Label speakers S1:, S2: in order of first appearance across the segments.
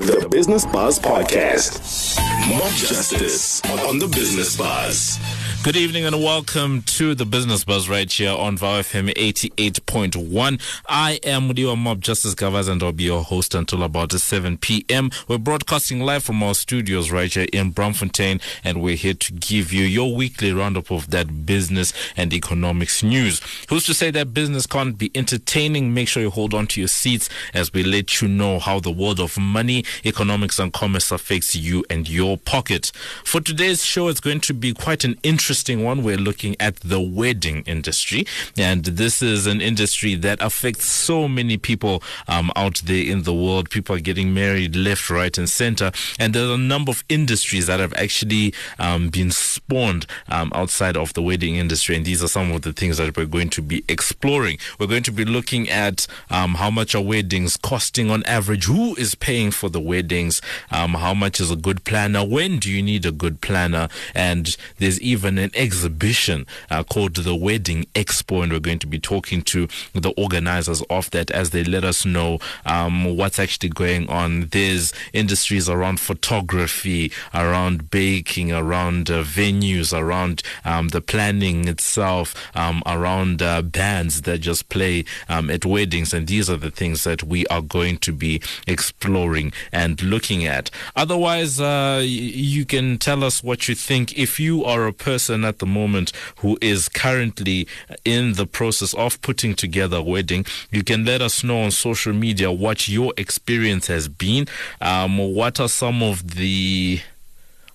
S1: The Business Buzz Podcast. Mob Justice on the Business Buzz.
S2: Good evening and welcome to the Business Buzz right here on VOW FM 88.1. I am Mudiwa Mob Justice Gavaz and I'll be your host until about 7 p.m. We're broadcasting live from our studios right here in Braamfontein and we're here to give you your weekly roundup of that business and economics news. Who's to say that business can't be entertaining? Make sure you hold on to your seats as we let you know how the world of money, economics and commerce affects you and your pocket. For today's show, it's going to be quite an interesting interesting one. We're looking at the wedding industry, and this is an industry that affects so many people um, out there in the world. People are getting married left, right, and center, and there are a number of industries that have actually um, been spawned um, outside of the wedding industry, and these are some of the things that we're going to be exploring. We're going to be looking at um, how much are weddings costing on average, who is paying for the weddings, um, how much is a good planner, when do you need a good planner, and there's even an exhibition uh, called the Wedding Expo, and we're going to be talking to the organizers of that as they let us know um, what's actually going on. There's industries around photography, around baking, around uh, venues, around um, the planning itself, um, around uh, bands that just play um, at weddings, and these are the things that we are going to be exploring and looking at. Otherwise, uh, you can tell us what you think if you are a person person at the moment who is currently in the process of putting together a wedding, you can let us know on social media what your experience has been. Um, what are some of the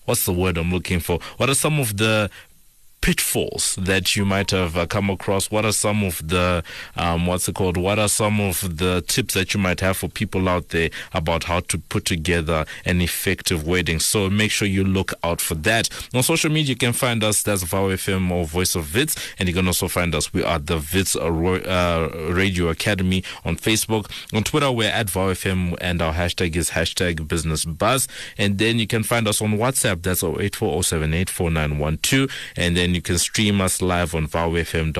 S2: what's the word I'm looking for? What are some of the pitfalls that you might have uh, come across? What are some of the, um, what's it called? What are some of the tips that you might have for people out there about how to put together an effective wedding? So make sure you look out for that. On social media, you can find us, that's VOW FM or Voice of Wits, and you can also find us. We are the Wits uh, uh, Radio Academy on Facebook. On Twitter, we're at VOW FM, and our hashtag is hashtag business buzz. And then you can find us on WhatsApp, that's 0840784912. And then you can stream us live on vowfm.co.za.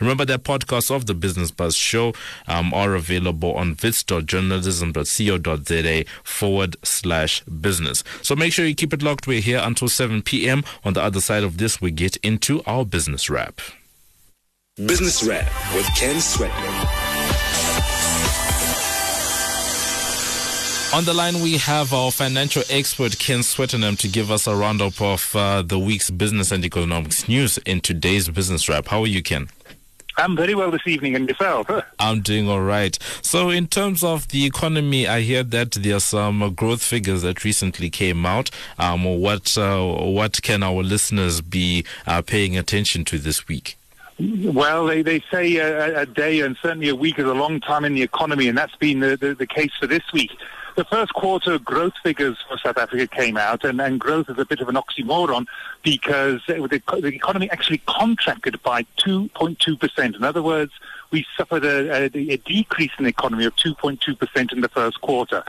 S2: Remember that podcasts of the Business Buzz show um, are available on vits.journalism.co.za forward slash business. So make sure you keep it locked. We're here until 7 p.m. On the other side of this, we get into our business wrap.
S1: Business Wrap with Ken Swettenham.
S2: On the line, we have our financial expert, Ken Swettenham, to give us a roundup of uh, the week's business and economics news in today's business wrap. How are you, Ken?
S3: I'm very well this evening, and yourself?
S2: I'm doing all right. So, in terms of the economy, I hear that there are some growth figures that recently came out. Um, what uh, what can our listeners be uh, paying attention to this week?
S3: Well, they, they say a, a, day and certainly a week is a long time in the economy, and that's been the, the, the case for this week the first quarter growth figures for South Africa came out, and, and growth is a bit of an oxymoron because the, the economy actually contracted by 2.2%. In other words, we suffered a, a, a decrease in the economy of 2.2% in the first quarter.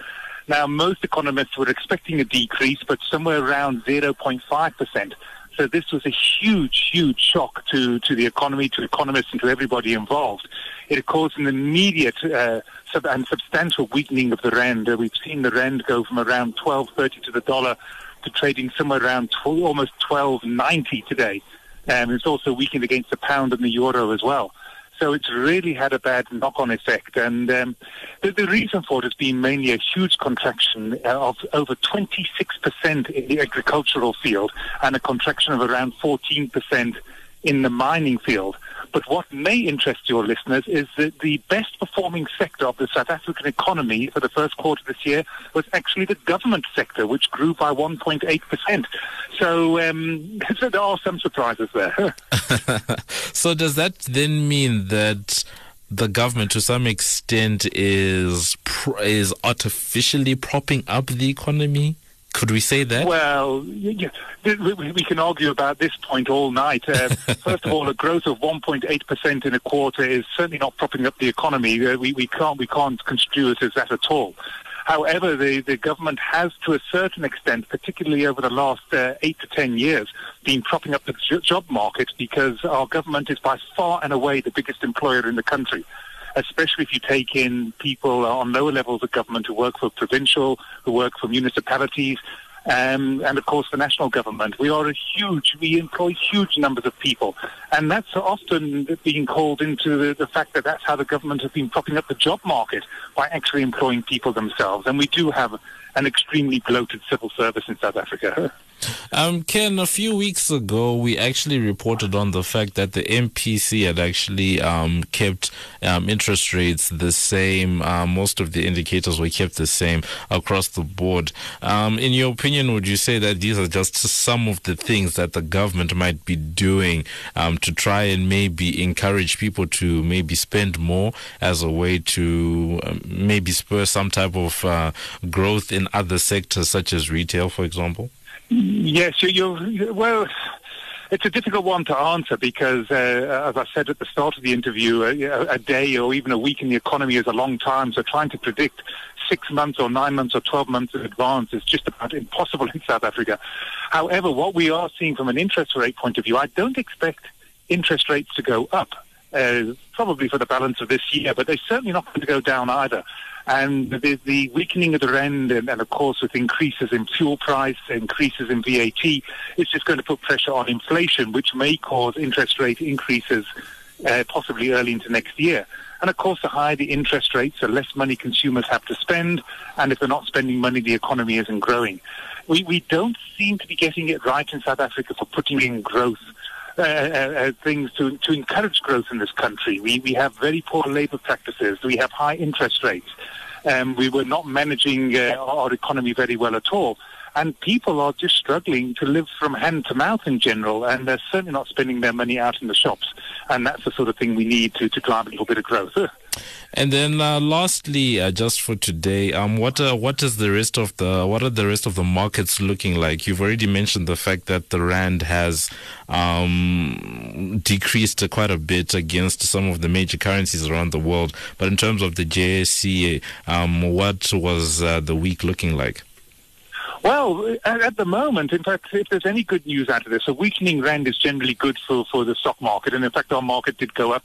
S3: Now, most economists were expecting a decrease, but somewhere around 0.5%. So this was a huge, huge shock to, to the economy, to economists, and to everybody involved. It caused an immediate uh, and substantial weakening of the rand. Uh, we've seen the rand go from around 12.30 to the dollar to trading somewhere around almost 12.90 today. And um, it's also weakened against the pound and the euro as well. So it's really had a bad knock-on effect. And um, the, the, reason for it has been mainly a huge contraction uh, of over 26% in the agricultural field and a contraction of around 14% in the mining field. But what may interest your listeners is that the best performing sector of the South African economy for the first quarter this year was actually the government sector, which grew by 1.8%. So, um, so there are some surprises there.
S2: so does that then mean that the government to some extent is is artificially propping up the economy? Could we say that?
S3: Well, yeah, we can argue about this point all night. Uh, first of all, a growth of 1.8% in a quarter is certainly not propping up the economy. Uh, we, we can't we can't construe it as that at all. However, the, the government has, to a certain extent, particularly over the last uh, eight to ten years, been propping up the job market because our government is by far and away the biggest employer in the country. Especially if you take in people on lower levels of government who work for provincial, who work for municipalities, um, and of course the national government. We are a huge, we employ huge numbers of people, and that's often being called into the, the, fact that that's how the government has been propping up the job market by actually employing people themselves. And we do have an extremely bloated civil service in South Africa.
S2: Um, Ken, a few weeks ago, we actually reported on the fact that the MPC had actually um, kept um, interest rates the same. Uh, most of the indicators were kept the same across the board. Um, in your opinion, would you say that these are just some of the things that the government might be doing um, to try and maybe encourage people to maybe spend more as a way to maybe spur some type of uh, growth in other sectors, such as retail, for example?
S3: Yes, you, you well. It's a difficult one to answer because, uh, as I said at the start of the interview, a, a, day or even a week in the economy is a long time. So trying to predict six months or nine months or 12 months in advance is just about impossible in South Africa. However, what we are seeing from an interest rate point of view, I don't expect interest rates to go up, uh, probably for the balance of this year, but they're certainly not going to go down either. And the, the weakening of the rand, and, and, of course with increases in fuel price, increases in VAT, it's just going to put pressure on inflation, which may cause interest rate increases uh, possibly early into next year. And of course, the higher the interest rates, the less money consumers have to spend. And if they're not spending money, the economy isn't growing. We, we don't seem to be getting it right in South Africa for putting in growth. Uh, uh, uh, things to, to encourage growth in this country. We, we have very poor labor practices. We have high interest rates. Um, we were not managing uh, our economy very well at all. And people are just struggling to live from hand to mouth in general, and they're certainly not spending their money out in the shops. And that's the sort of thing we need to, to drive a little bit of growth.
S2: And then, uh, lastly, uh, just for today, um, what uh, what is the rest of the what are the rest of the markets looking like? You've already mentioned the fact that the rand has um, decreased quite a bit against some of the major currencies around the world. But in terms of the JSE, um, what was uh, the week looking like?
S3: Well, at, the moment, in fact, if there's any good news out of this, a weakening rand is generally good for, for the stock market. And in fact, our market did go up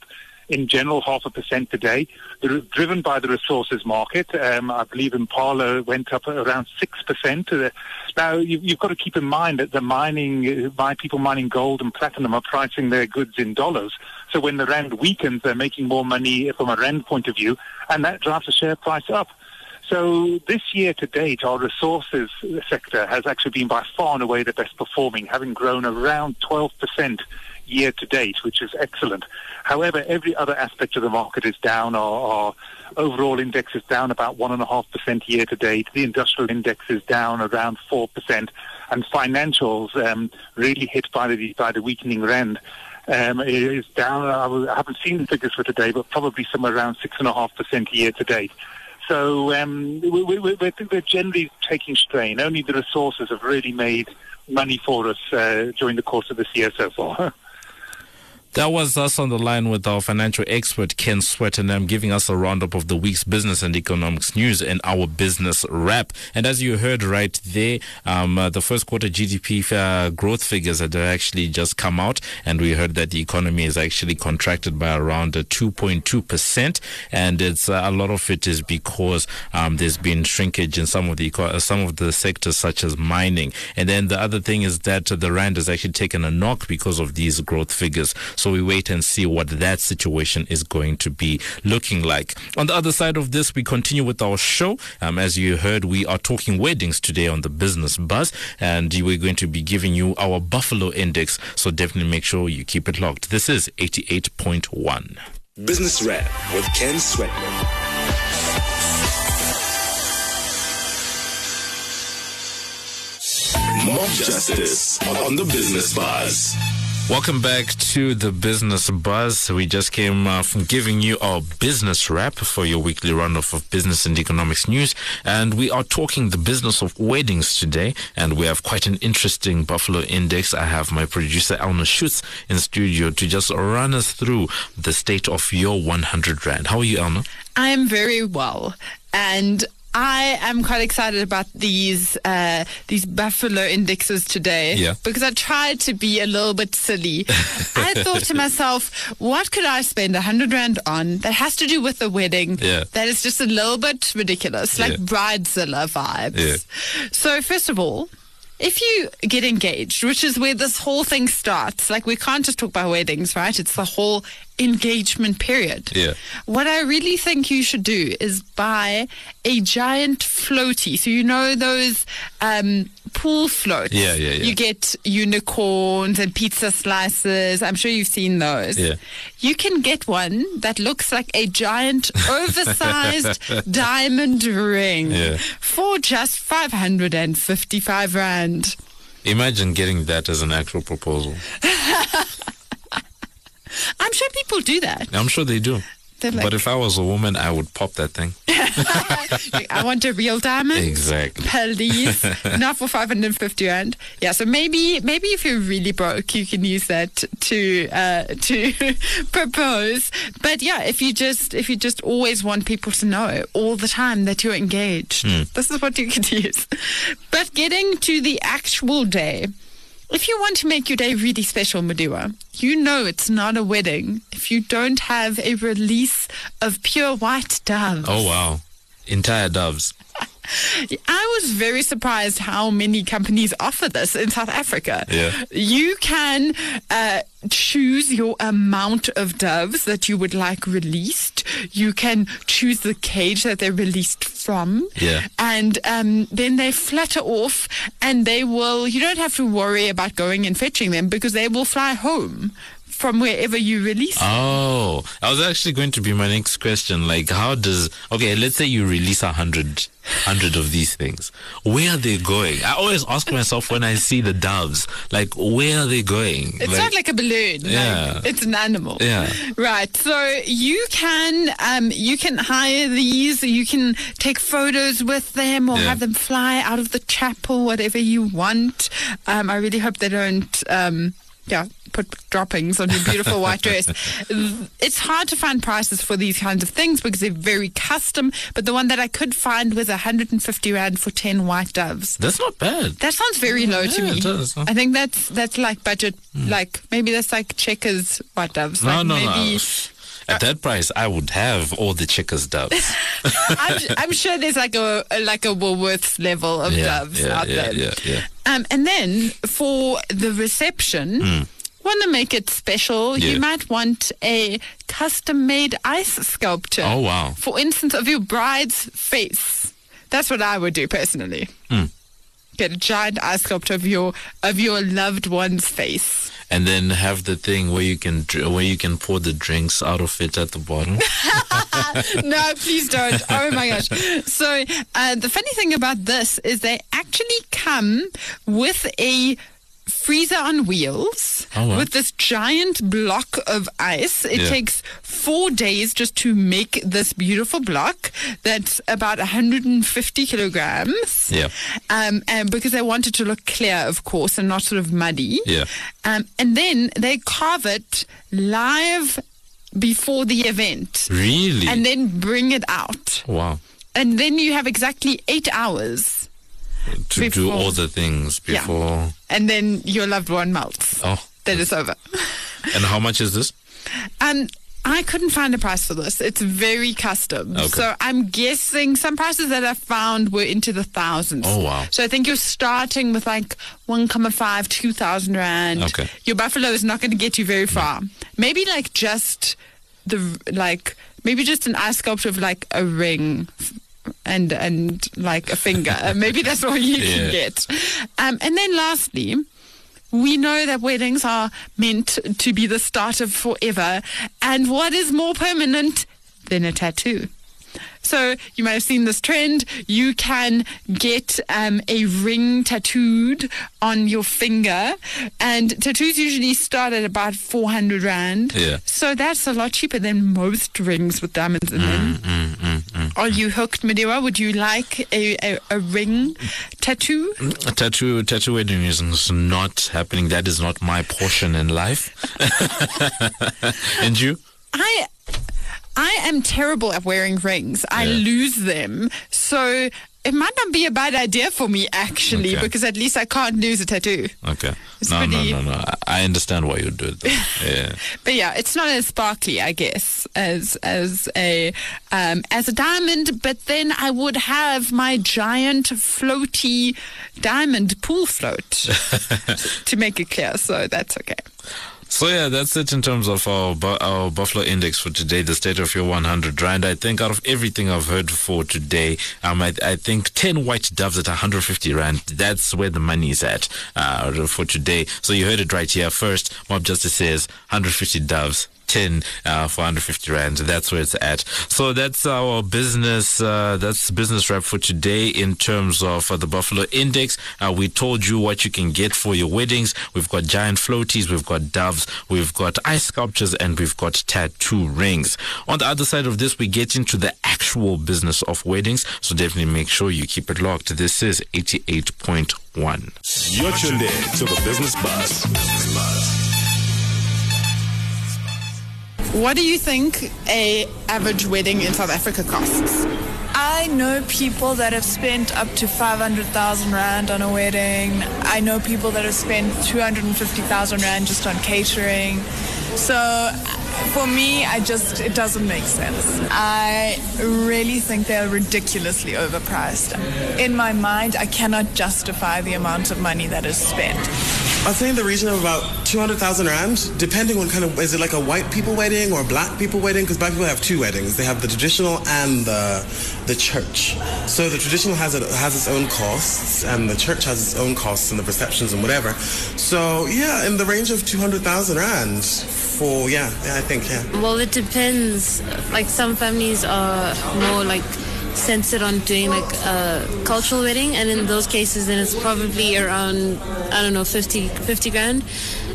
S3: in general half a percent today, driven by the resources market. Um, I believe Impala went up around 6%. Uh, now, you, have got to keep in mind that the mining, uh, people mining gold and platinum are pricing their goods in dollars. So when the rand weakens, they're making more money from a rand point of view, and that drives the share price up. So this year to date, our resources sector has actually been by far and away the best performing, having grown around 12% year to date, which is excellent. However, every other aspect of the market is down. Our, our overall index is down about 1.5% year to date. The industrial index is down around 4%. And financials um, really hit by the, by the weakening rand. Um, is down. I haven't seen the figures for today, but probably somewhere around 6.5% year to date. So um, we, we, we're, we're generally taking strain. Only the resources have really made money for us uh, during the course of this year so far.
S2: That was us on the line with our financial expert, Ken Swettenham, giving us a roundup of the week's business and economics news and our business wrap. And as you heard right there, um, uh, the first quarter GDP uh, growth figures had actually just come out, and we heard that the economy is actually contracted by around 2.2%. Uh, and it's uh, a lot of it is because um, there's been shrinkage in some of the uh, some of the sectors, such as mining. And then the other thing is that the rand has actually taken a knock because of these growth figures. So we wait and see what that situation is going to be looking like. On the other side of this, we continue with our show. Um, as you heard, we are talking weddings today on the Business Buzz, and we're going to be giving you our Buffalo Index. So definitely make sure you keep it locked. This is 88.1.
S1: Business Wrap with Ken Swettenham. Mob Justice on the Business Buzz.
S2: Welcome back to the Business Buzz. We just came uh, from giving you our business wrap for your weekly roundup of business and economics news. And we are talking the business of weddings today. And we have quite an interesting Buffalo Index. I have my producer, Elna Schutz, in studio to just run us through the state of your 100 Rand. How are you, Elna?
S4: I am very well. And I am quite excited about these uh, these buffalo indexes today.
S2: Yeah.
S4: Because I tried to be a little bit silly. I thought to myself, what could I spend a hundred rand on that has to do with the wedding?
S2: Yeah.
S4: That is just a little bit ridiculous, like
S2: Yeah.
S4: bridezilla vibes. So first of all. If you get engaged, which is where this whole thing starts, like we can't just talk about weddings, right? It's the whole engagement period.
S2: Yeah.
S4: What I really think you should do is buy a giant floaty. So you know those um, pool floats.
S2: Yeah, yeah, yeah.
S4: You get unicorns and pizza slices. I'm sure you've seen those.
S2: Yeah.
S4: You can get one that looks like a giant, oversized diamond ring
S2: Yeah.
S4: for just 555 rand.
S2: Imagine getting that as an actual proposal.
S4: Sure people do that.
S2: I'm sure they do.
S4: Like,
S2: but if I was a woman, I would pop that thing.
S4: I want a real diamond.
S2: Exactly.
S4: Please, not for 550 rand. Yeah, so maybe maybe if you're really broke, you can use that to uh, to propose. But yeah, if you just if you just always want people to know all the time that you're engaged, this is what you could use. But getting to the actual day. If you want to make your day really special, Mudiwa, you know it's not a wedding if you don't have a release of pure white doves.
S2: Oh, wow. Entire doves.
S4: I was very surprised how many companies offer this in South Africa.
S2: Yeah.
S4: You can uh, choose your amount of doves that you would like released. You can choose the cage that they're released from.
S2: Yeah.
S4: And um, then they flutter off and they will, you don't have to worry about going and fetching them because they will fly home from wherever you release them.
S2: Oh, I was actually going to be my next question. Like, how does, okay, let's say you release a hundred, hundred of these things. Where are they going? I always ask myself when I see the doves, like, where are they going?
S4: It's not like a balloon. like,
S2: Yeah.
S4: it's an animal.
S2: Yeah.
S4: Right. So you can um, you can hire these. You can take photos with them or
S2: Yeah.
S4: have them fly out of the chapel, whatever you want. Um, I really hope they don't. Um, yeah, put droppings on your beautiful white dress. It's hard to find prices for these kinds of things because they're very custom. But the one that I could find was 150 rand for 10 white doves.
S2: That's not bad.
S4: That sounds very low to me.
S2: it does.
S4: I think that's that's like budget, like maybe that's like checkers white doves.
S2: No,
S4: like
S2: no,
S4: maybe,
S2: no. At that price, I would have all the checkers doves.
S4: I'm, I'm sure there's like a, a like a Woolworths level of
S2: Yeah,
S4: doves
S2: yeah,
S4: out
S2: yeah,
S4: there.
S2: yeah, yeah.
S4: Um, and then for the reception. Want to make it special?
S2: Yeah.
S4: You might want a custom-made ice sculpture.
S2: Oh, wow.
S4: For instance, of your bride's face. That's what I would do personally.
S2: Hmm.
S4: Get a giant ice sculpture of your of your loved one's face.
S2: and then have the thing where you can where you can pour the drinks out of it at the bottom.
S4: no, please don't. Oh my gosh. So, uh, the funny thing about this is they actually come with a freezer on wheels
S2: Oh, wow.
S4: with this giant block of ice. It
S2: Yeah.
S4: takes four days just to make this beautiful block that's about 150 kilograms.
S2: Yeah.
S4: Um, and because they want it to look clear, of course, and not sort of muddy.
S2: Yeah.
S4: Um, and then they carve it live before the event
S2: Really?
S4: and then bring it out.
S2: wow.
S4: And then you have exactly eight hours.
S2: To do all the things
S4: Yeah.
S2: before.
S4: And then your loved one melts.
S2: Oh.
S4: Then it's over.
S2: And how much is this?
S4: Um, I couldn't find a price for this. It's very custom.
S2: Okay.
S4: So I'm guessing some prices that I found were into the thousands.
S2: Oh, wow.
S4: So I think you're starting with like 1.5, 2,000 Rand.
S2: Okay.
S4: Your buffalo is not going to get you very far. Maybe like just the, like, maybe just an ice sculpture of like a ring and and like a finger. Maybe that's all you
S2: Yeah.
S4: can get. Um, and then lastly, we know that weddings are meant to be the start of forever. And what is more permanent than a tattoo? So you might have seen this trend. You can get um, a ring tattooed on your finger, and tattoos usually start at about 400 rand.
S2: Yeah.
S4: So that's a lot cheaper than most rings with diamonds in them.
S2: Mm, Mm.
S4: Are you hooked, Mudiwa? Would you like a, a, a ring tattoo?
S2: Mm, a tattoo tattoo wedding is not happening. That is not my portion in life. and you?
S4: I I am terrible at wearing rings. I
S2: Yeah.
S4: lose them. So it might not be a bad idea for me actually,
S2: Okay.
S4: because at least I can't lose a tattoo.
S2: Okay.
S4: It's
S2: no,
S4: pretty-
S2: no, no, no. I- understand why you do it. Yeah.
S4: But yeah, it's not as sparkly, I guess, as as a um, as a diamond. But then I would have my giant floaty diamond pool float to make it clear. So that's okay.
S2: So yeah, that's it in terms of our our Buffalo Index for today. The state of your 100 rand. I think out of everything I've heard for today, um, I, I think 10 white doves at 150 rand. That's where the money is at uh, for today. So you heard it right here. First, Mob Justice says 150 doves. 10 uh, for 150 rand. That's where it's at. So that's our business. Uh, that's business wrap for today in terms of uh, the Buffalo Index. Uh, we told you what you can get for your weddings. We've got giant floaties, we've got doves, we've got ice sculptures, and we've got tattoo rings. On the other side of this, we get into the actual business of weddings. So definitely make sure you keep it locked. This is 88.1.
S1: You're tuned in to the Business Buzz. Business.
S4: What do you think a average wedding in South Africa costs?
S5: I know people that have spent up to 500,000 Rand on a wedding. I know people that have spent 250,000 Rand just on catering. So for me, I just, it doesn't make sense. I really think they're ridiculously overpriced. In my mind, I cannot justify the amount of money that is spent.
S6: Say in the region of about 200,000 rand, depending on kind of, is it like a white people wedding or black people wedding? Because black people have two weddings. They have the traditional and the, the church. So the traditional has, it, has its own costs and the church has its own costs and the receptions and whatever. So yeah, in the range of 200,000 rand for, yeah, yeah, I think, yeah.
S7: Well, it depends. Like some families are more like centered on doing like a cultural wedding, and in those cases, then it's probably around I don't know 50, 50 grand.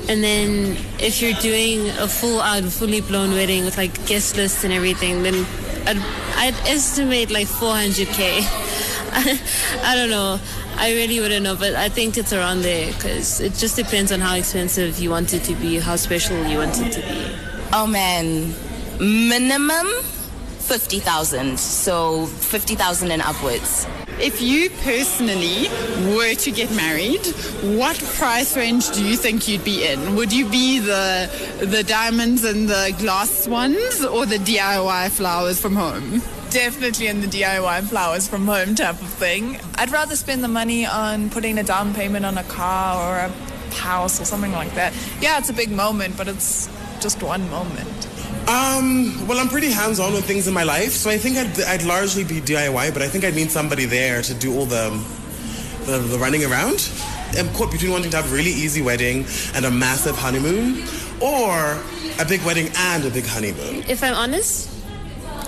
S7: And then if you're doing a full out, fully blown wedding with like guest lists and everything, then I'd, I'd estimate like 400k. I don't know. I really wouldn't know, but I think it's around there because it just depends on how expensive you want it to be, how special you want it to be.
S8: Oh man, minimum 50,000. So 50,000 and upwards.
S4: If you personally were to get married, what price range do you think you'd be in? Would you be the the diamonds and the glass ones or the DIY flowers from home?
S5: Definitely in the DIY flowers from home type of thing. I'd rather spend the money on putting a down payment on a car or a house or something like that. Yeah, it's a big moment, but it's just one moment.
S6: Um, well, I'm pretty hands-on with things in my life, so I think I'd, I'd largely be DIY, but I think I'd need somebody there to do all the, the, the running around. I'm caught between wanting to have a really easy wedding and a massive honeymoon, or a big wedding and a big honeymoon.
S7: If I'm honest,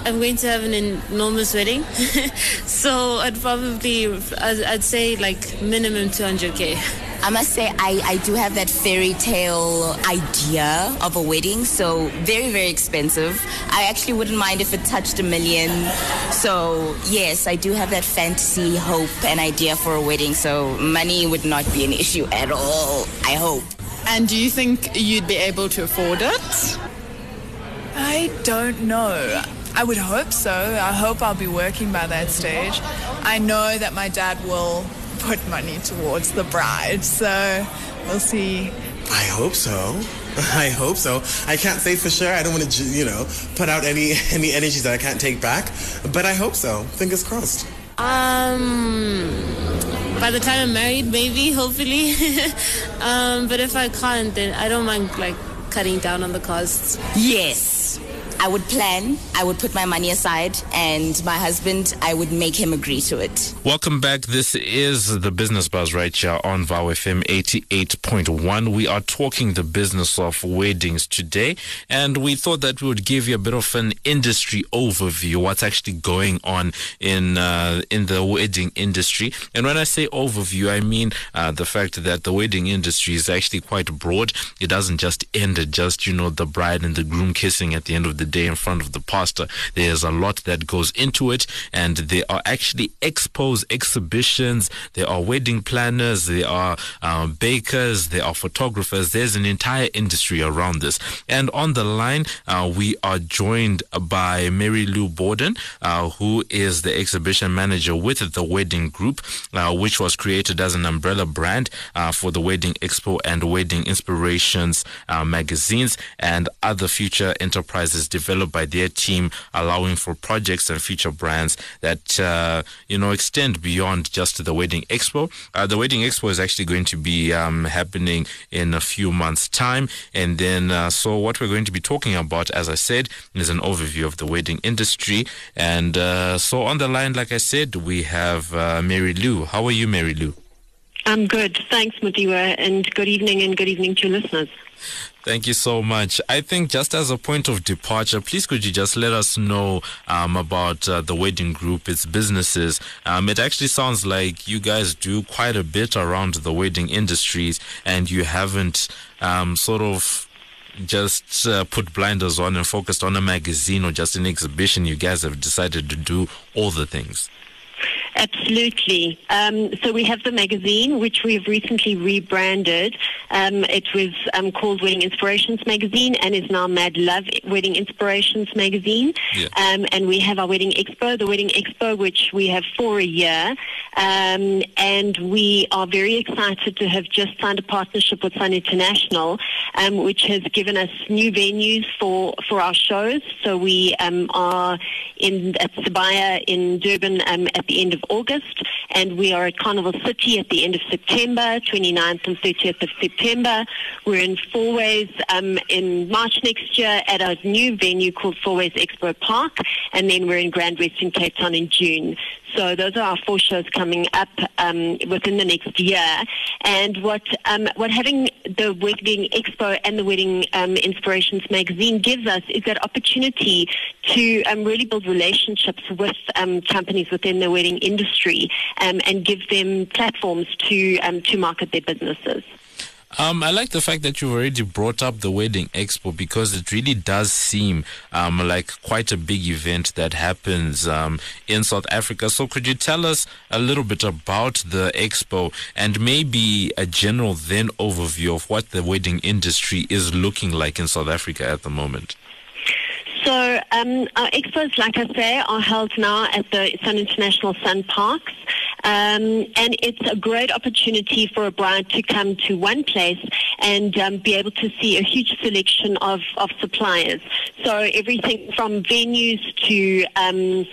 S7: I'm going to have an enormous wedding, so I'd probably I'd, I'd say like minimum 200k.
S8: I must say, I, I do have that fairy tale idea of a wedding, so very, very expensive. I actually wouldn't mind if it touched a million. So, yes, I do have that fantasy, hope, and idea for a wedding, so money would not be an issue at all, I hope.
S4: And do you think you'd be able to afford it?
S5: I don't know. I would hope so. I hope I'll be working by that stage. I know that my dad will put money towards the bride, so we'll see.
S6: I hope so. I hope so. I can't say for sure. I don't want to, you know, put out any any energies that I can't take back, but I hope so. Fingers crossed.
S7: Um, by the time I'm married, maybe, hopefully. um, but if I can't, then I don't mind like cutting down on the costs.
S8: Yes. I would plan, I would put my money aside, and my husband, I would make him agree to it.
S2: Welcome back. This is the Business Buzz right here on VOW FM 88.1. We are talking the business of weddings today, and we thought that we would give you a bit of an industry overview, what's actually going on in uh, in the wedding industry. And when I say overview, I mean uh, the fact that the wedding industry is actually quite broad. It doesn't just end at just, you know, the bride and the groom kissing at the end of the the day in front of the pastor. There's a lot that goes into it, and there are actually expos, exhibitions, there are wedding planners, there are um, bakers, there are photographers. There's an entire industry around this. And on the line, uh, we are joined by Mary Lou Borden, uh, who is the exhibition manager with the Wedding Group, uh, which was created as an umbrella brand uh, for the Wedding Expo and Wedding Inspirations uh, magazines and other future enterprises developed by their team, allowing for projects and future brands that uh, you know extend beyond just the Wedding Expo. Uh, the Wedding Expo is actually going to be um, happening in a few months' time, and then uh, so what we're going to be talking about, as I said, is an overview of the wedding industry. And uh, so on the line, like I said, we have uh, Mary Lou. How are you, Mary Lou?
S9: I'm good. Thanks, Mudiwa, and good evening and good evening to listeners.
S2: Thank you so much. I think just as a point of departure, please could you just let us know um, about uh, the wedding group, its businesses. Um, it actually sounds like you guys do quite a bit around the wedding industries, and you haven't um, sort of just uh, put blinders on and focused on a magazine or just an exhibition. You guys have decided to do all the things.
S9: Absolutely. Um, so we have the magazine, which we've recently rebranded. Um, it was um, called Wedding Inspirations Magazine and is now Mad Love Wedding Inspirations Magazine.
S2: Yeah.
S9: Um, and we have our Wedding Expo, the Wedding Expo, which we have for a year. Um, and we are very excited to have just signed a partnership with Sun International, um, which has given us new venues for, for our shows. So we um, are in at Sibaya in Durban um, at the end of August, and we are at Carnival City at the end of September, 29th and 30th of September. We're in Fourways um, in March next year at a new venue called Fourways Expo Park, and then we're in Grand Western Cape Town in June. So those are our four shows coming up um, within the next year. And what um, what having the Wedding Expo and the Wedding um, Inspirations magazine gives us is that opportunity to um, really build relationships with um, companies within the wedding industry um, and give them platforms to to market their businesses.
S2: Um, I like the fact that you've already brought up the Wedding Expo because it really does seem um, like quite a big event that happens um, in South Africa. So, could you tell us a little bit about the expo and maybe a general then overview of what the wedding industry is looking like in South Africa at the moment?
S9: So um, our expos, like I say, are held now at the Sun International Sun Parks. Um, and it's a great opportunity for a bride to come to one place and um, be able to see a huge selection of, of suppliers. So everything from venues to um,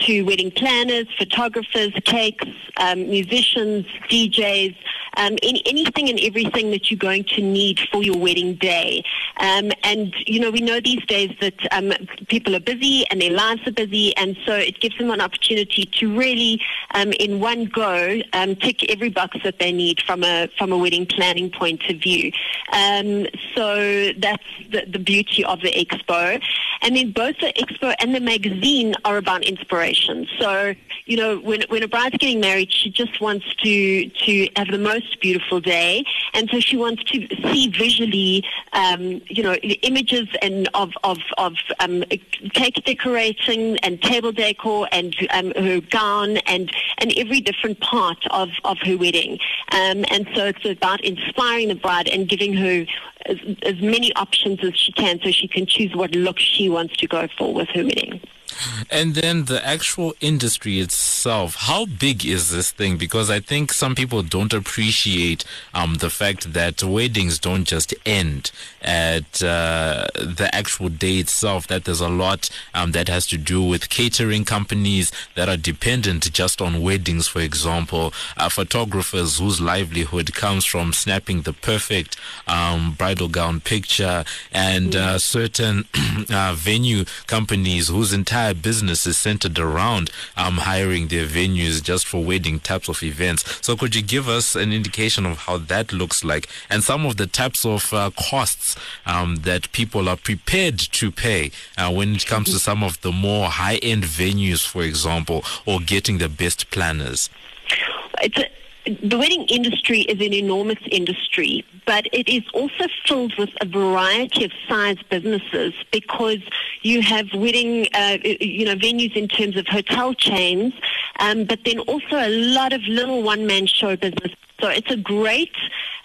S9: to wedding planners, photographers, cakes, um, musicians, DJs, um, any, anything and everything that you're going to need for your wedding day. Um, and, you know, we know these days that um, people are busy and their lives are busy, and so it gives them an opportunity to really, um, in one go, um, tick every box that they need from a, from a wedding planning point of view. Um, so that's the, the beauty of the expo. And then both the expo and the magazine are about inspiration. So, you know, when, when a bride's getting married, she just wants to, to have the most beautiful day. And so she wants to see visually, um, you know, images and of, of, of um, cake decorating and table decor and um, her gown and, and every different part of, of her wedding. Um, and so it's about inspiring the bride and giving her as, as many options as she can so she can choose what look she wants to go for with her wedding.
S2: And then the actual industry itself, how big is this thing? Because I think some people don't appreciate um, the fact that weddings don't just end at uh, the actual day itself, that there's a lot um, that has to do with catering companies that are dependent just on weddings, for example, uh, photographers whose livelihood comes from snapping the perfect um, bridal gown picture, and uh, certain uh, venue companies whose entire business is centered around um, hiring their venues just for wedding types of events. So, could you give us an indication of how that looks like and some of the types of uh, costs um, that people are prepared to pay uh, when it comes to some of the more high end venues, for example, or getting the best planners?
S9: It's a, the wedding industry is an enormous industry, but it is also filled with a variety of size businesses because you have wedding, uh, you know, venues in terms of hotel chains, um, but then also a lot of little one-man show business. So it's a great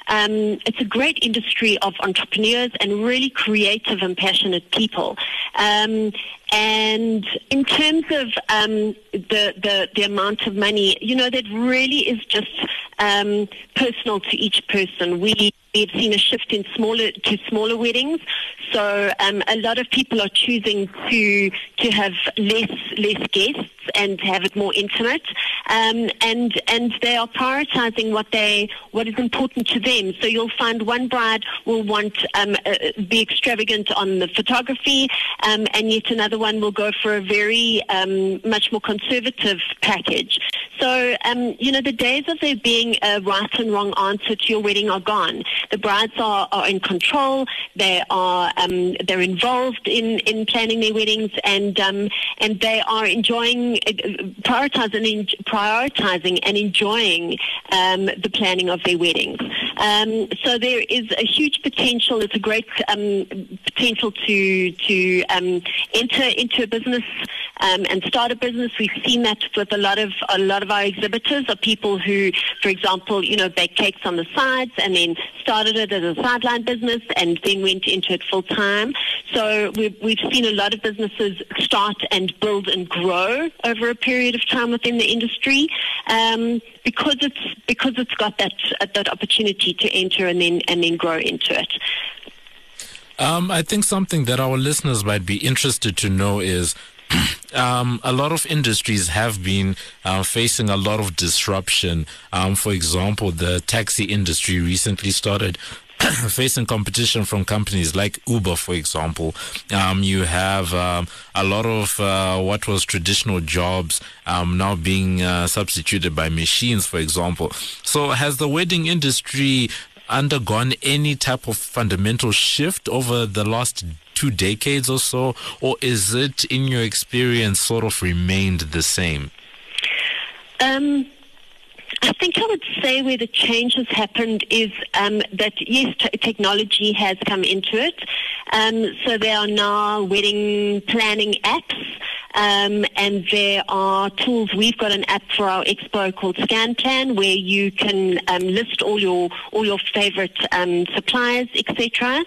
S9: um, it's a great industry of entrepreneurs and really creative and passionate people. Um, and in terms of um, the, the, the amount of money, you know, that really is just um, personal to each person. We We've seen a shift in smaller to smaller weddings, so um, a lot of people are choosing to to have less less guests and have it more intimate, um, and and they are prioritizing what they what is important to them. So you'll find one bride will want um, uh, be extravagant on the photography, um, and yet another one will go for a very um, much more conservative package. So um, you know the days of there being a right and wrong answer to your wedding are gone. The brides are, are in control. They are um, they're involved in, in planning their weddings, and um, and they are enjoying uh, prioritizing prioritizing and enjoying um, the planning of their weddings. Um, so there is a huge potential. It's a great um, potential to to um, enter into a business and start a business. We've seen that with a lot of a lot of our exhibitors are people who, for example, you know, bake cakes on the sides and then started it as a sideline business and then went into it full time. So we've, we've seen a lot of businesses start and build and grow over a period of time within the industry um, because it's because it's got that uh, that opportunity to enter and then and then grow into it.
S2: Um, I think something that our listeners might be interested to know is um, a lot of industries have been uh, facing a lot of disruption. Um, for example, the taxi industry recently started facing competition from companies like Uber, for example. Um, you have um, a lot of uh, what was traditional jobs um, now being uh, substituted by machines, for example. So, has the wedding industry undergone any type of fundamental shift over the last two decades or so, or is it, in your experience, sort of remained the same?
S9: Um, I think I would say where the change has happened is um, that yes, t- technology has come into it. Um, so there are now wedding planning apps. Um, and there are tools. We've got an app for our expo called ScanPlan, where you can um, list all your all your favorite um, suppliers, etc.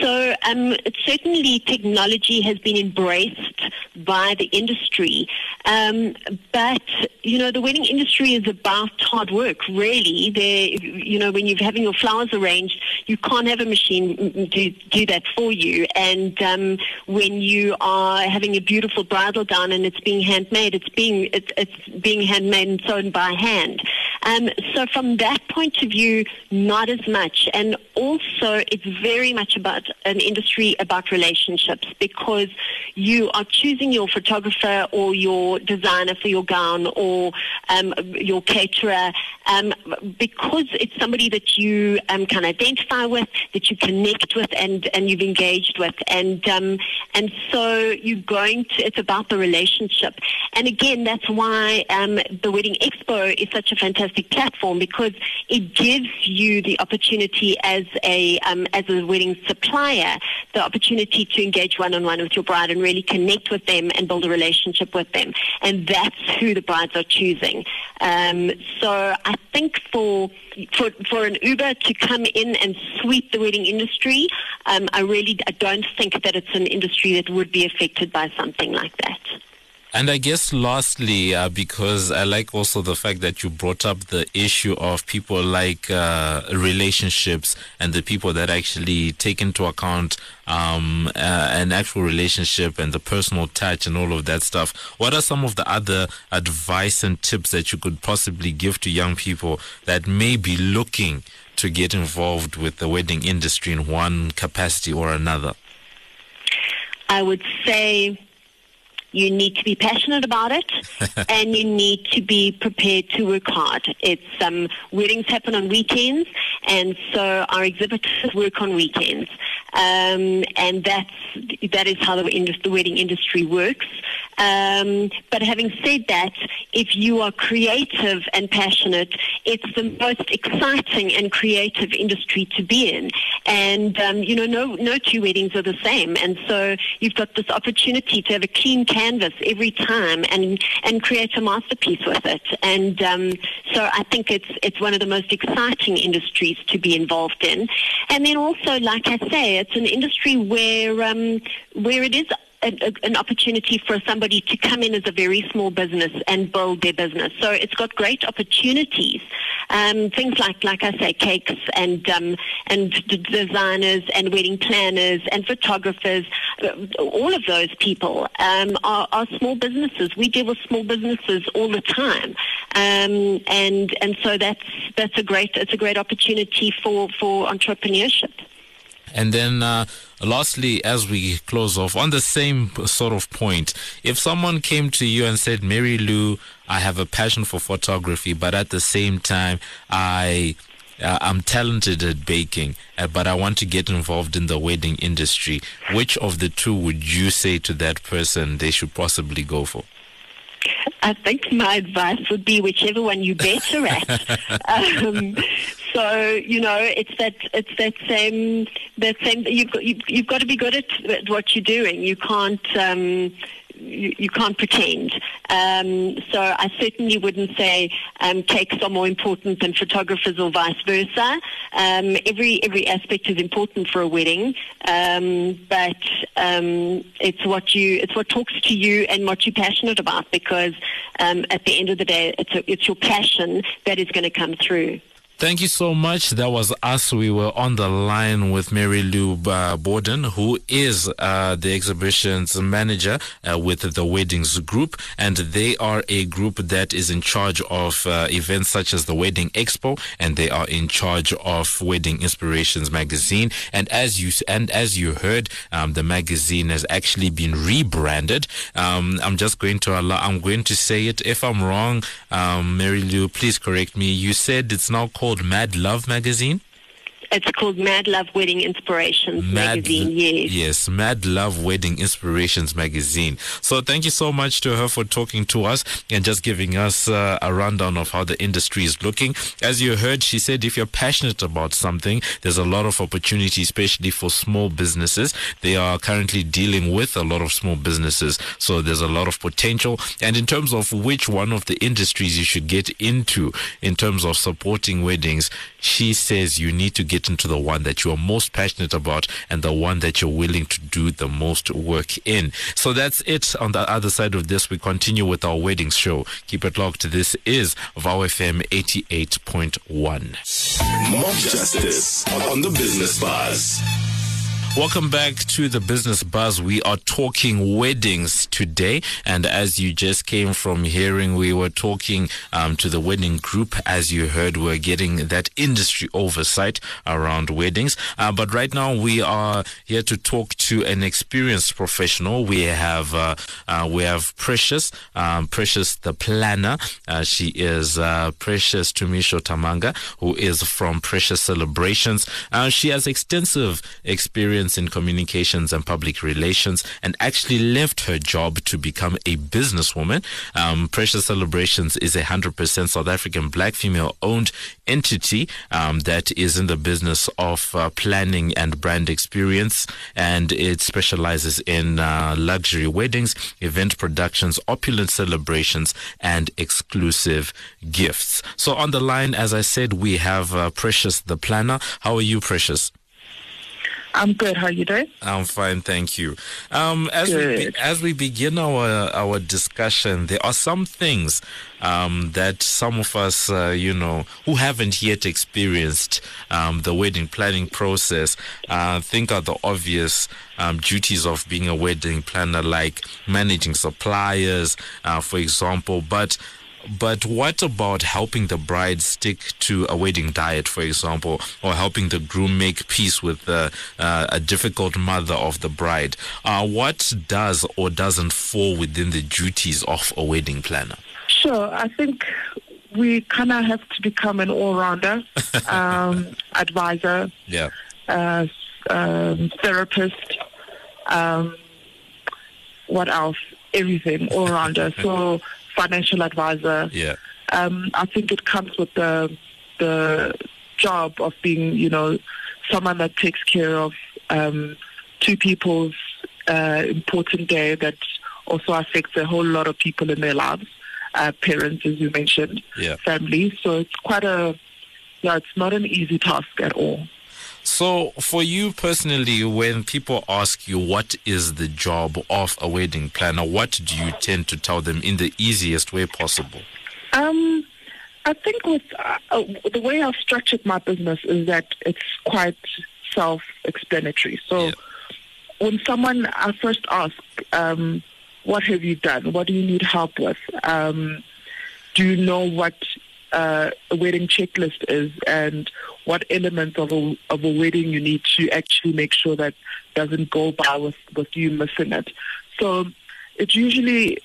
S9: So um, certainly technology has been embraced by the industry, um, but you know the wedding industry is about hard work. Really, there, you know, when you're having your flowers arranged, you can't have a machine do do that for you. And um, when you are having a beautiful bridal gown and it's being handmade, it's being it's, it's being handmade and sewn by hand. Um, so from that point of view, not as much. And also, it's very much about an industry about relationships because you are choosing your photographer or your designer for your gown or um, your caterer um, because it's somebody that you um, can identify with, that you connect with, and, and you've engaged with, and um, and so you're going to. It's about the relationship, and again, that's why um, the Wedding Expo is such a fantastic platform because it gives you the opportunity as a um, as a wedding supplier the opportunity to engage one on one with your bride and really connect with them and build a relationship with them, and that's who the brides are choosing. Um, so I think for for for an Uber to come in and sweep the wedding industry, um, I really I don't think that it's an industry that would be affected by something like that.
S2: And I guess lastly, uh, because I like also the fact that you brought up the issue of people like uh, relationships and the people that actually take into account um, uh, an actual relationship and the personal touch and all of that stuff. What are some of the other advice and tips that you could possibly give to young people that may be looking to get involved with the wedding industry in one capacity or another?
S9: I would say you need to be passionate about it, and you need to be prepared to work hard. It's um, weddings happen on weekends, and so our exhibitors work on weekends, um, and that's that is how the, the wedding industry works. Um, but having said that, if you are creative and passionate, it's the most exciting and creative industry to be in. And um, you know, no no two weddings are the same, and so you've got this opportunity to have a clean canvas every time and and create a masterpiece with it. And um, so I think it's it's one of the most exciting industries to be involved in. And then also, like I say, it's an industry where um, where it is a, an opportunity for somebody to come in as a very small business and build their business. So it's got great opportunities. Um, things like, like I say, cakes and um, and designers and wedding planners and photographers. uh, All of those people um, are, are small businesses. We deal with small businesses all the time, um, and and so that's that's a great it's a great opportunity for for entrepreneurship.
S2: And then, uh, lastly, as we close off, on the same sort of point, if someone came to you and said, Mary Lou, I have a passion for photography, but at the same time, I. Uh, I'm talented at baking, uh, but I want to get involved in the wedding industry. Which of the two would you say to that person they should possibly go for?
S9: I think my advice would be whichever one you're better at. um, so you know, it's that it's that same that same. You've got you've, you've got to be good at, at what you're doing. You can't. Um, you, you can't pretend. Um, so I certainly wouldn't say um, cakes are more important than photographers or vice versa. Um, every every aspect is important for a wedding, um, but um, it's what you it's what talks to you and what you're passionate about. Because um, at the end of the day, it's a, it's your passion that is going to come through.
S2: Thank you so much. That was us. We were on the line with Mary Lou uh, Borden, who is uh, the exhibitions manager uh, with the Weddings Group. And they are a group that is in charge of uh, events such as the Wedding Expo, and they are in charge of Wedding Inspirations magazine. And as you and as you heard, um, the magazine has actually been rebranded. Um, I'm just going to allow. I'm going to say it. If I'm wrong, um, Mary Lou, please correct me. You said it's now called Mad Love Magazine.
S9: It's called Mad Love Wedding Inspirations
S2: Mad,
S9: magazine. Yes.
S2: yes, Mad Love Wedding Inspirations magazine. So thank you so much to her for talking to us and just giving us uh, a rundown of how the industry is looking. As you heard, she said if you're passionate about something, there's a lot of opportunity, especially for small businesses. They are currently dealing with a lot of small businesses, so there's a lot of potential. And in terms of which one of the industries you should get into, in terms of supporting weddings, she says you need to get into the one that you are most passionate about and the one that you're willing to do the most work in. So that's it. On the other side of this, we continue with our weddings show. Keep it locked. This is Vow FM 88.1.
S1: Mob Justice on the Business Buzz.
S2: Welcome back to the Business Buzz. We are talking weddings today. And as you just came from hearing, we were talking um, to the wedding group. As you heard, we're getting that industry oversight around weddings. Uh, but right now, we are here to talk to an experienced professional. We have uh, uh, we have Precious, um, Precious the planner. Uh, she is uh, Precious Tumisho Tamanga, who is from Precious Celebrations. Uh, she has extensive experience in communications and public relations and actually left her job to become a businesswoman. Um, Precious Celebrations is a 100% South African black female owned entity um, that is in the business of uh, planning and brand experience and it specializes in uh, luxury weddings, event productions, opulent celebrations, and exclusive gifts. So on the line, as I said, we have uh, Precious the planner. How are you, Precious?
S10: I'm good. How are you doing?
S2: I'm fine, thank you. Um, as we be,
S10: Good.
S2: as we begin our our discussion, there are some things um, that some of us, uh, you know, who haven't yet experienced um, the wedding planning process, uh, think are the obvious um, duties of being a wedding planner, like managing suppliers, uh, for example. But but what about helping the bride stick to a wedding diet, for example, or helping the groom make peace with uh, uh, a difficult mother of the bride? Uh, what does or doesn't fall within the duties of a wedding planner?
S10: Sure. I think we kind of have to become an all-rounder, um, advisor,
S2: Yeah.
S10: uh, um, therapist. Um, what else? everything all rounder. so financial advisor.
S2: Yeah.
S10: Um, I think it comes with the the job of being, you know, someone that takes care of um, two people's uh, important day that also affects a whole lot of people in their lives. Uh, parents, as you mentioned,
S2: Yeah.
S10: families. So it's quite a, yeah, it's not an easy task at all.
S2: So, for you personally, when people ask you what is the job of a wedding planner, what do you tend to tell them in the easiest way possible?
S10: Um, I think with uh, uh, the way I've structured my business is that it's quite self-explanatory. So when someone I first ask, um, "What have you done? What do you need help with? Um, do you know what uh, a wedding checklist is, and what elements of a of a wedding you need to actually make sure that doesn't go by with with you missing it?" So it usually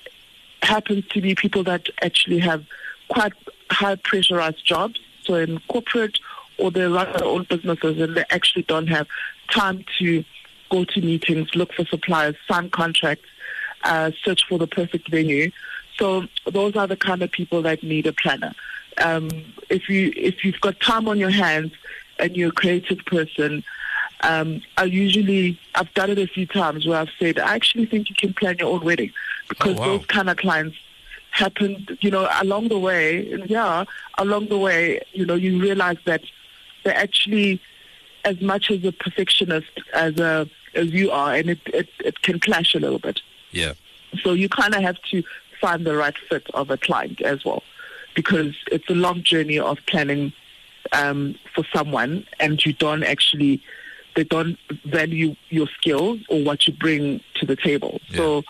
S10: happens to be people that actually have quite high pressurized jobs, so in corporate or they run their own businesses and they actually don't have time to go to meetings, look for suppliers, sign contracts, uh, search for the perfect venue. So those are the kind of people that need a planner. Um, if you if you've got time on your hands and you're a creative person, um, I usually I've done it a few times where I've said I actually think you can plan your own wedding because
S2: wow.
S10: those kind of clients happened, you know, along the way. And yeah, along the way, you know, you realize that they're actually as much as a perfectionist as a as you are, and it it, it can clash a little bit.
S2: Yeah.
S10: So you kind of have to find the right fit of a client as well, because it's a long journey of planning um, for someone, and you don't actually they don't value your skills or what you bring to the table. So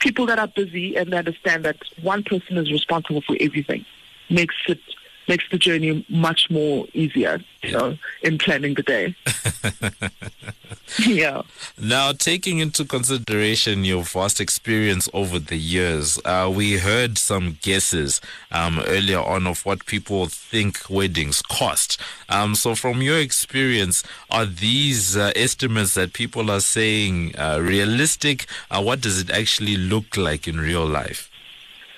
S10: people that are busy and they understand that one person is responsible for everything makes it makes the journey much more easier, you know, in planning the day. yeah.
S2: Now, taking into consideration your vast experience over the years, uh, we heard some guesses um, earlier on of what people think weddings cost. Um, so, from your experience, are these uh, estimates that people are saying uh, realistic? Uh, what does it actually look like in real life?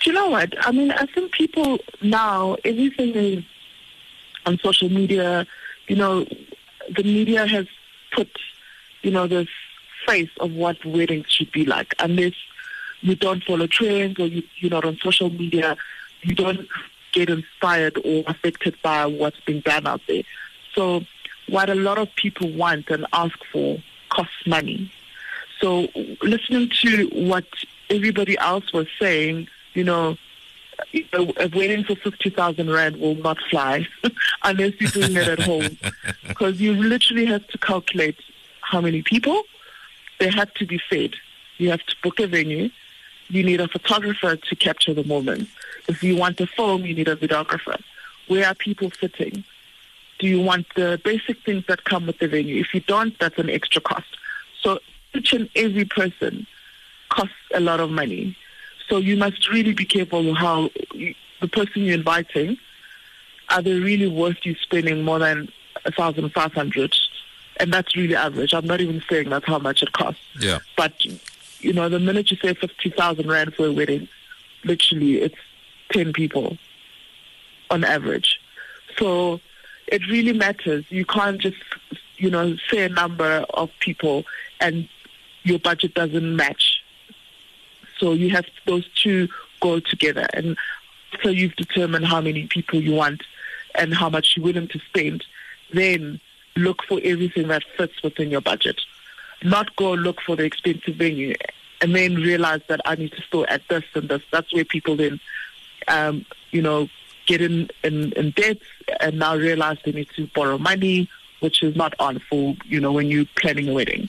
S10: Do you know what? I mean, I think people now, everything is on social media. You know, the media has put, you know, this face of what weddings should be like. Unless you don't follow trends or you, you're not on social media, you don't get inspired or affected by what's being done out there. So, what a lot of people want and ask for costs money. So, listening to what everybody else was saying, you know, uh, a wedding for 50,000 Rand will not fly unless you're doing it at home. Because you literally have to calculate how many people, they have to be fed. You have to book a venue. You need a photographer to capture the moment. If you want a film, you need a videographer. Where are people sitting? Do you want the basic things that come with the venue? If you don't, that's an extra cost. So each and every person costs a lot of money. So you must really be careful how the person you're inviting are they really worth you spending more than a thousand five hundred, and that's really average. I'm not even saying that's how much it costs.
S2: Yeah.
S10: But you know, the minute you say fifty thousand rand for a wedding, literally it's ten people on average. So it really matters. You can't just you know say a number of people and your budget doesn't match. So you have those two go together, and so you've determined how many people you want and how much you're willing to spend. Then look for everything that fits within your budget. Not go look for the expensive venue and then realize that I need to store at this and this. That's where people then, um, you know, get in, in, in debt and now realize they need to borrow money, which is not on for, you know, when you're planning a wedding.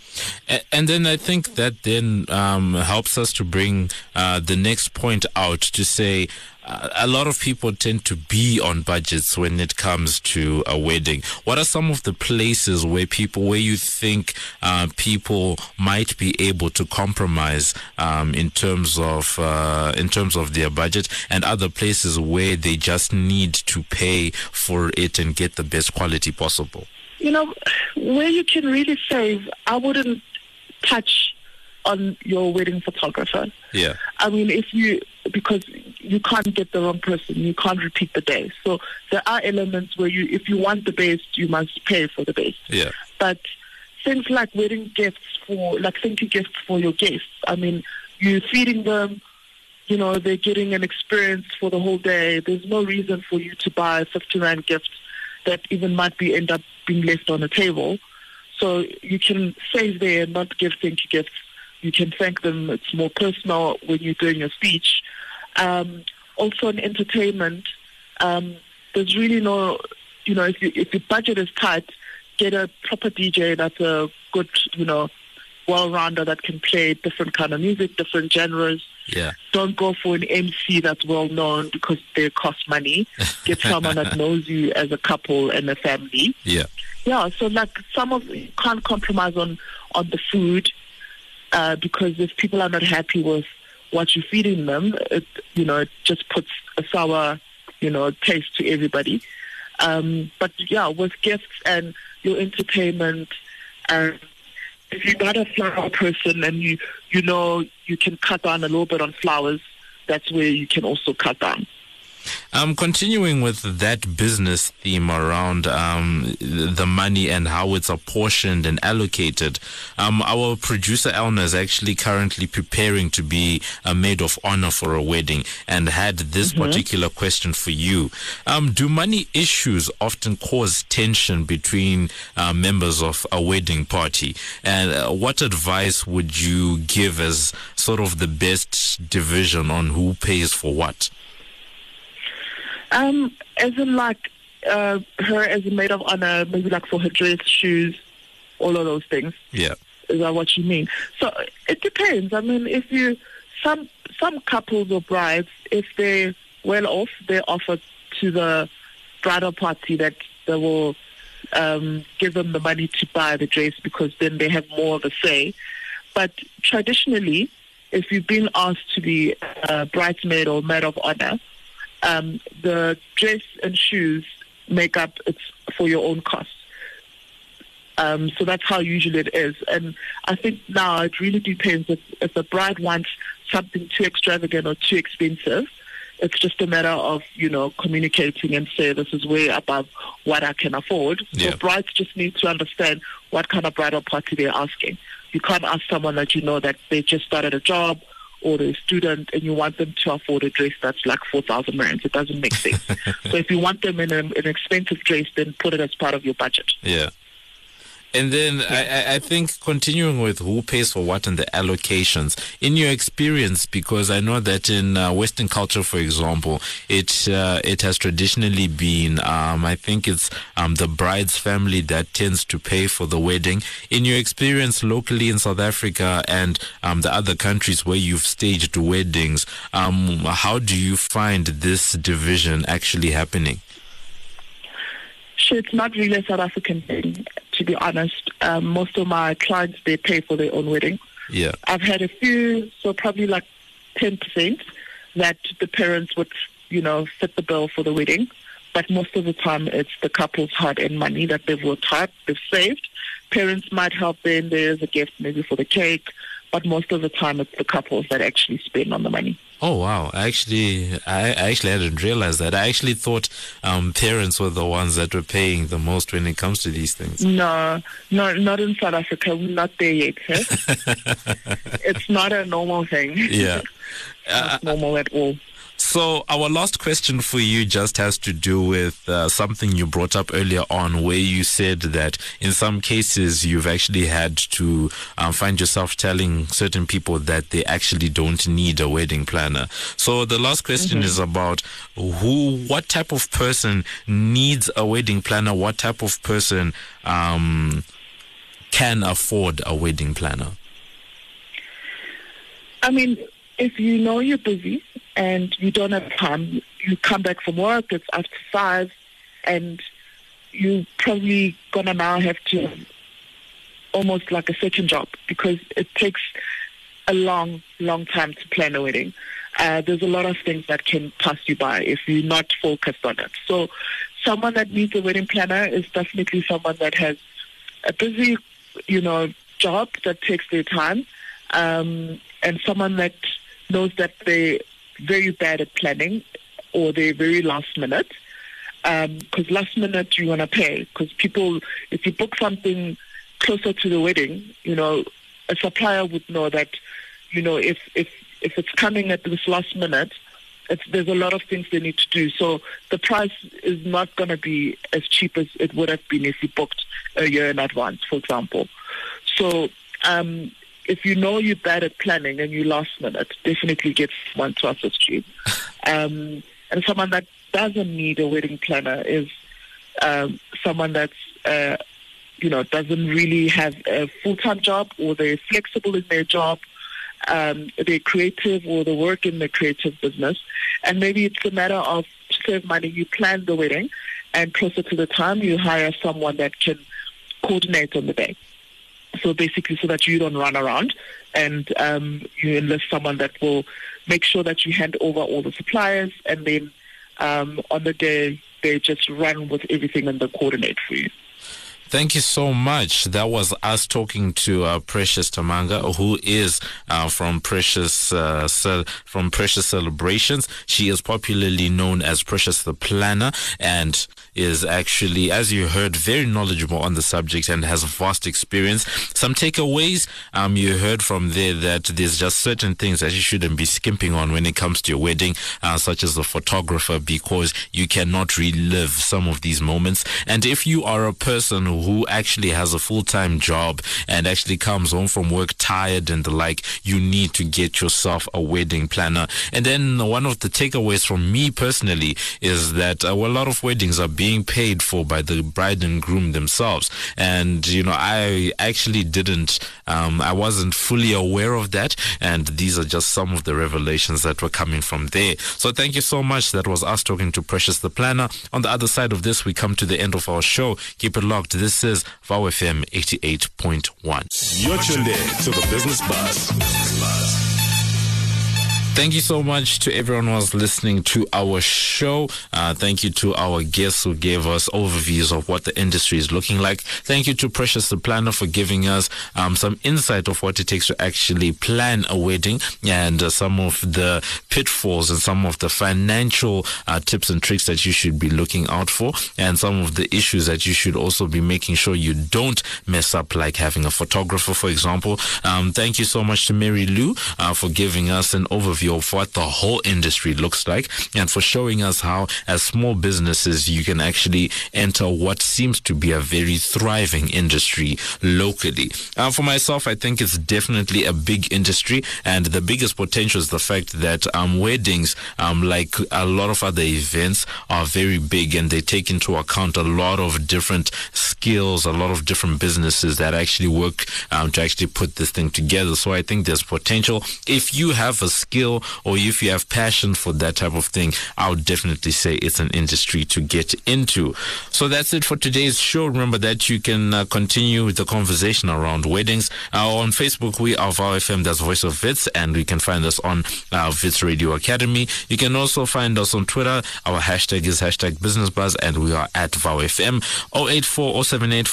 S2: And then I think that then um, helps us to bring uh, the next point out to say uh, a lot of people tend to be on budgets when it comes to a wedding. What are some of the places where people, where you think uh, people might be able to compromise um, in terms of uh, in terms of their budget, and other places where they just need to pay for it and get the best quality possible?
S10: You know, where you can really save, I wouldn't touch on your wedding photographer.
S2: Yeah.
S10: I mean, if you because you can't get the wrong person, you can't repeat the day. So there are elements where you, if you want the best, you must pay for the best.
S2: Yeah.
S10: But things like wedding gifts for, like thank you gifts for your guests. I mean, you're feeding them. You know, they're getting an experience for the whole day. There's no reason for you to buy a 50 rand gift that even might be end up being left on the table. So you can save there and not give thank you gifts. You can thank them. It's more personal when you're doing your speech. Um, also in entertainment, um, there's really no, you know, if, you, if your budget is tight, get a proper DJ that's a good, you know, well-rounder that can play different kind of music, different genres.
S2: Yeah.
S10: Don't go for an MC that's well known because they cost money. Get someone that knows you as a couple and a family.
S2: Yeah.
S10: Yeah, so like some of you can't compromise on on the food uh, because if people are not happy with what you're feeding them, it you know it just puts a sour you know taste to everybody. Um, but yeah, with gifts and your entertainment, and if you're not a flower person and you you know you can cut down a little bit on flowers, that's where you can also cut down.
S2: Um, continuing with that business theme around um, the money and how it's apportioned and allocated, um, our producer Elna is actually currently preparing to be a maid of honor for a wedding and had this
S11: Mhm.
S2: particular question for you. Um, do money issues often cause tension between uh, members of a wedding party? And uh, what advice would you give as sort of the best division on who pays for what?
S10: Um, as in like uh, her as a maid of honor, maybe like for her dress, shoes, all of those things.
S2: Yeah.
S10: Is that what you mean? So it depends. I mean, if you some some couples or brides, if they're well off, they offer to the bridal party that they will um, give them the money to buy the dress because then they have more of a say. But traditionally, if you've been asked to be a bridesmaid or maid of honor, um, the dress and shoes make up it's for your own cost. Um, so that's how usually it is. And I think now it really depends if, if the bride wants something too extravagant or too expensive. It's just a matter of, you know, communicating and say this is way above what I can afford.
S2: Yeah.
S10: So brides just need to understand what kind of bridal party they're asking. You can't ask someone that you know that they just started a job or a student and you want them to afford a dress that's like 4,000 rands. It doesn't make sense. so if you want them in a, an expensive dress, then put it as part of your budget.
S2: Yeah. And then I, I- I think continuing with who pays for what and the allocations in your experience, because I know that in uh, Western culture, for example, it uh, it has traditionally been, um, I think it's um, the bride's family that tends to pay for the wedding. In your experience locally in South Africa and um, the other countries where you've staged weddings, um, how do you find this division actually happening?
S10: It's not really a South African thing, to be honest. Um, most of my clients, they pay for their own wedding.
S2: Yeah.
S10: I've had a few, so probably like 10% that the parents would, you know, fit the bill for the wedding. But most of the time, it's the couple's hard-earned money that they've worked hard, they've saved. Parents might help then. There's a gift maybe for the cake. But most of the time, it's the couples that actually spend on the money.
S2: Oh wow! I actually, I, I actually hadn't realized that. I actually thought um, parents were the ones that were paying the most when it comes to these things.
S10: No, no, not in South Africa. We're not there yet. eh? it's not a normal thing.
S2: Yeah.
S10: not normal at all.
S2: So our last question for you just has to do with uh, something you brought up earlier on, where you said that in some cases you've actually had to um, find yourself telling certain people that they actually don't need a wedding planner. So the last question
S11: Mhm.
S2: is about who, what type of person needs a wedding planner? What type of person um, can afford a wedding planner?
S10: I mean, if you know you're busy and you don't have time, you come back from work, it's after five, and you're probably gonna now have to almost like a second job because it takes a long, long time to plan a wedding. Uh, there's a lot of things that can pass you by if you're not focused on it. So, someone that needs a wedding planner is definitely someone that has a busy, you know, job that takes their time. um, and someone that knows that they're very bad at planning or they're very last minute. Because last minute you want to pay. Because people, if you book something closer to the wedding, you know, a supplier would know that, you know, if if if it's coming at this last minute, there's a lot of things they need to do. So the price is not going to be as cheap as it would have been if you booked a year in advance, for example. So um, if you know you're bad at planning and you last minute, definitely get someone to assist you. Um, and someone that doesn't need a wedding planner is um, someone that's uh, you know doesn't really have a full-time job or they're flexible in their job um, they're creative or they work in the creative business and maybe it's a matter of to save money you plan the wedding and closer to the time you hire someone that can coordinate on the day so basically so that you don't run around and um, you enlist someone that will make sure that you hand over all the suppliers and then um, on the day they just run with everything and they coordinate for you.
S2: Thank you so much. That was us talking to uh, Precious Tamanga, who is uh, from Precious uh, from Precious Celebrations. She is popularly known as Precious the Planner, and is actually, as you heard, very knowledgeable on the subject and has vast experience. Some takeaways um, you heard from there that there's just certain things that you shouldn't be skimping on when it comes to your wedding, uh, such as the photographer, because you cannot relive some of these moments. And if you are a person who actually has a full time job and actually comes home from work tired and the like, you need to get yourself a wedding planner. And then one of the takeaways from me personally is that uh, well, a lot of weddings are being paid for by the bride and groom themselves. And, you know, I actually didn't, um, I wasn't fully aware of that. And these are just some of the revelations that were coming from there. So thank you so much. That was us talking to Precious the Planner. On the other side of this, we come to the end of our show. Keep it locked. This is VOW FM 88.1.
S1: You're tuned in to the Business Buzz.
S2: Thank you so much to everyone who was listening to our show. Uh, thank you to our guests who gave us overviews of what the industry is looking like. Thank you to Precious the Planner for giving us um, some insight of what it takes to actually plan a wedding and uh, some of the pitfalls and some of the financial uh, tips and tricks that you should be looking out for and some of the issues that you should also be making sure you don't mess up, like having a photographer, for example. Um, thank you so much to Mary Lou uh, for giving us an overview overview of what the whole industry looks like and for showing us how, as small businesses, you can actually enter what seems to be a very thriving industry locally. Uh, for myself, I think it's definitely a big industry, and the biggest potential is the fact that um, weddings, um, like a lot of other events, are very big and they take into account a lot of different skills, a lot of different businesses that actually work um, to actually put this thing together. So I think there's potential. If you have a skill, skill or if you have passion for that type of thing, I would definitely say it's an industry to get into. So that's it for today's show. Remember that you can uh, continue the conversation around weddings. Uh, on Facebook, we are VOW FM, that's Voice of Wits, and you can find us on uh, Wits Radio Academy. You can also find us on Twitter. Our hashtag is hashtag Business Buzz, and we are at VOW FM. 084 078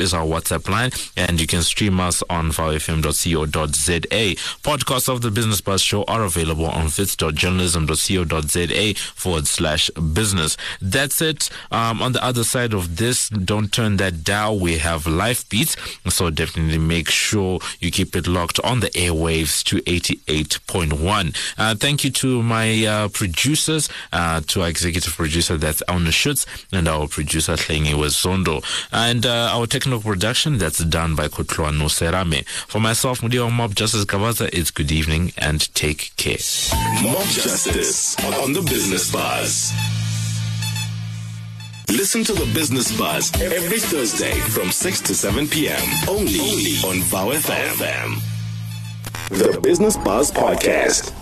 S2: is our WhatsApp line, and you can stream us on vowfm.co.za. Podcasts of the Business Buzz show are available on wits.journalism.co.za forward slash business. That's it. Um, on the other side of this, don't turn that dial. We have live beats. So definitely make sure you keep it locked on the airwaves to 88.1. Uh, thank you to my uh, producers, uh, to our executive producer, that's Elna Schutz, and our producer, Hlengi Zondo. And uh, our technical production, that's done by Kotloa Serame. For myself, Mudiwa Mob Justice Gavaza, it's good evening and take take care.
S1: Mob Justice on the Business Buzz. Listen to the Business Buzz every Thursday from 6 to 7 p.m. Only, only on VOW FM. The Business Buzz Podcast.